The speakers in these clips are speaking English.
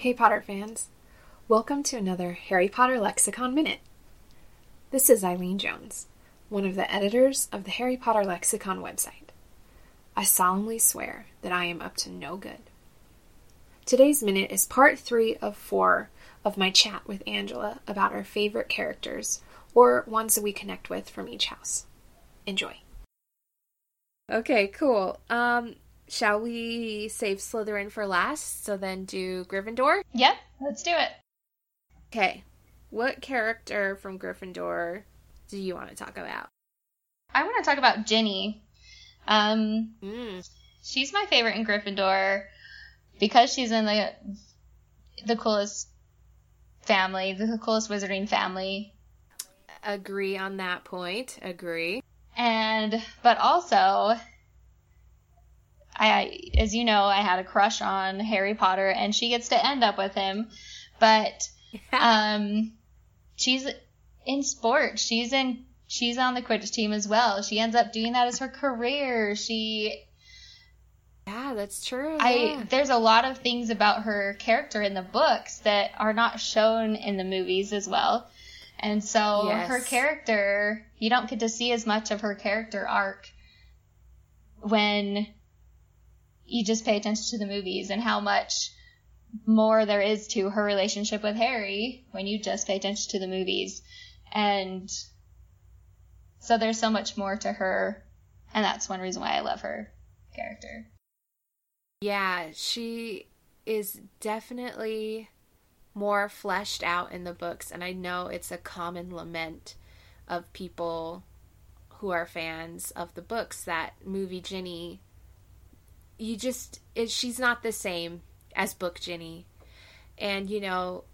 Hey Potter fans! Welcome to another Harry Potter Lexicon Minute. This is Eileen Jones, one of the editors of the Harry Potter Lexicon website. I solemnly swear that I am up to no good. Today's minute is part three of four of my chat with Angela about our favorite characters, or ones that we connect with from each house. Enjoy. Okay, cool. Um, shall we save Slytherin for last, so then do Gryffindor? Yep, let's do it. Okay, what character from Gryffindor do you want to talk about? I want to talk about Ginny. Um, Mm. she's my favorite in Gryffindor because she's in the the coolest family, the coolest wizarding family, Agree on that point. Agree. and but also. I, as you know, I had a crush on Harry Potter, and she gets to end up with him. But um, she's in sports. She's in. She's on the Quidditch team as well. She ends up doing that as her career. She yeah, that's true. I yeah. there's a lot of things about her character in the books that are not shown in the movies as well. And so Yes. her character, you don't get to see as much of her character arc when you just pay attention to the movies and how much more there is to her relationship with Harry when you just pay attention to the movies. And so there's so much more to her, and that's one reason why I love her character. Yeah, she is definitely more fleshed out in the books, and I know it's a common lament of people who are fans of the books that movie Ginny. You just it, she's not the same as book Ginny, and you know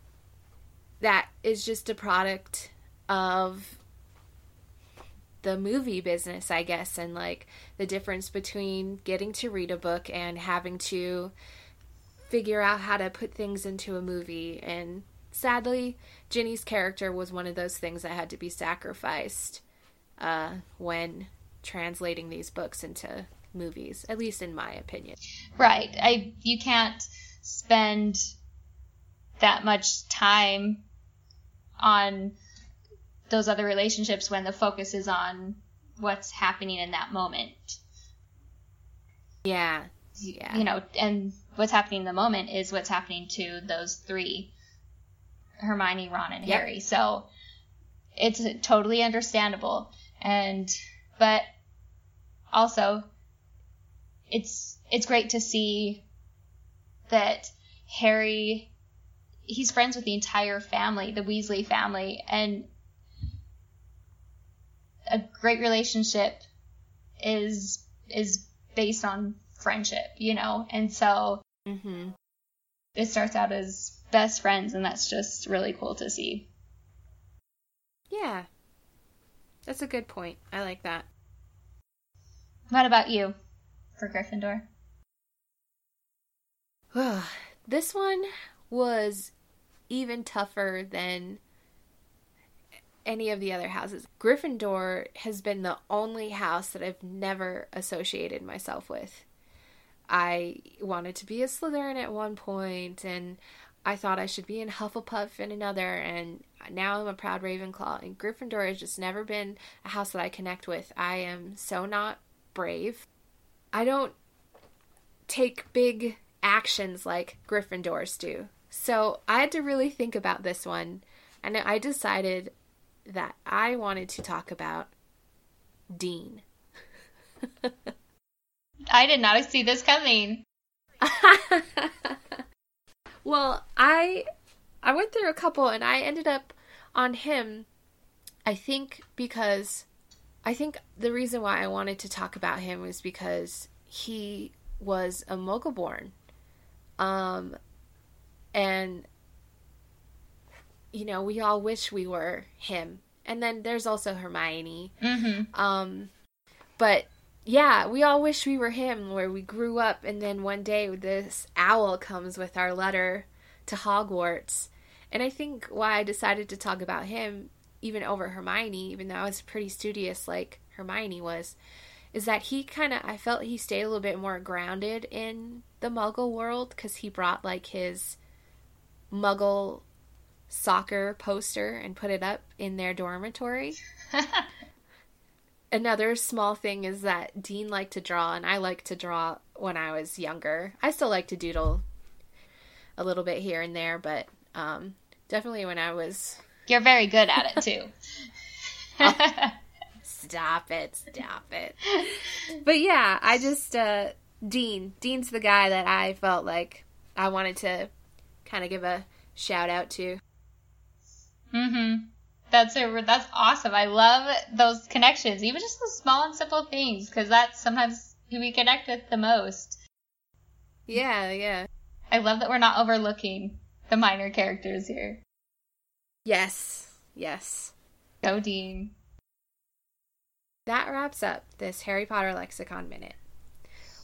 that is just a product of the movie business, I guess, and like the difference between getting to read a book and having to figure out how to put things into a movie. And sadly, Ginny's character was one of those things that had to be sacrificed uh, when translating these books into movies, at least in my opinion. Right. I you can't spend that much time on those other relationships when the focus is on what's happening in that moment. Yeah. Yeah. You know, and what's happening in the moment is what's happening to those three Hermione, Ron, and Yep. Harry. So it's totally understandable. And but also it's it's great to see that Harry he's friends with the entire family, the Weasley family, and a great relationship is is based on friendship, you know. And so Mm-hmm. it starts out as best friends and that's just really cool to see. Yeah. That's a good point. I like that. What about you for Gryffindor? this one was even tougher than any of the other houses. Gryffindor has been the only house that I've never associated myself with. I wanted to be a Slytherin at one point, and I thought I should be in Hufflepuff in another, and now I'm a proud Ravenclaw. And Gryffindor has just never been a house that I connect with. I am so not brave. I don't take big actions like Gryffindors do. So I had to really think about this one, and I decided that I wanted to talk about Dean. I did not see this coming. well, I I went through a couple and I ended up on him I think because I think the reason why I wanted to talk about him was because he was a muggle born. Um and you know, we all wish we were him. And then there's also Hermione. Mm-hmm. Um, but yeah, we all wish we were him, where we grew up, and then one day this owl comes with our letter to Hogwarts. And I think why I decided to talk about him, even over Hermione, even though I was pretty studious like Hermione was, is that he kind of, I felt he stayed a little bit more grounded in the muggle world because he brought like his muggle soccer poster and put it up in their dormitory. Another small thing is that Dean liked to draw, and I liked to draw when I was younger. I still like to doodle a little bit here and there, but um, definitely when I was. You're very good at it too. oh, stop it, stop it. But yeah, I just uh, Dean. Dean's the guy that I felt like I wanted to kind of give a shout out to. Mm Mhm. That's a that's awesome. I love those connections, even just the small and simple things, because that's sometimes who we connect with the most. Yeah, yeah. I love that we're not overlooking the minor characters here. Yes, yes. Go Dean. That wraps up this Harry Potter Lexicon Minute.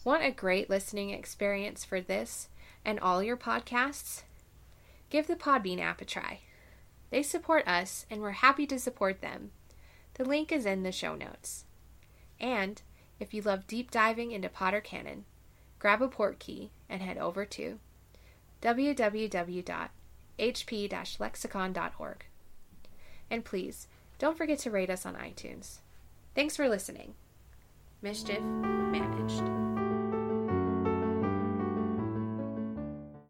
Want a great listening experience for this and all your podcasts? Give the Podbean app a try. They support us, and we're happy to support them. The link is in the show notes. And if you love deep diving into Potter canon, grab a port key and head over to www.hp-lexicon.org. And please, don't forget to rate us on iTunes. Thanks for listening. Mischief managed.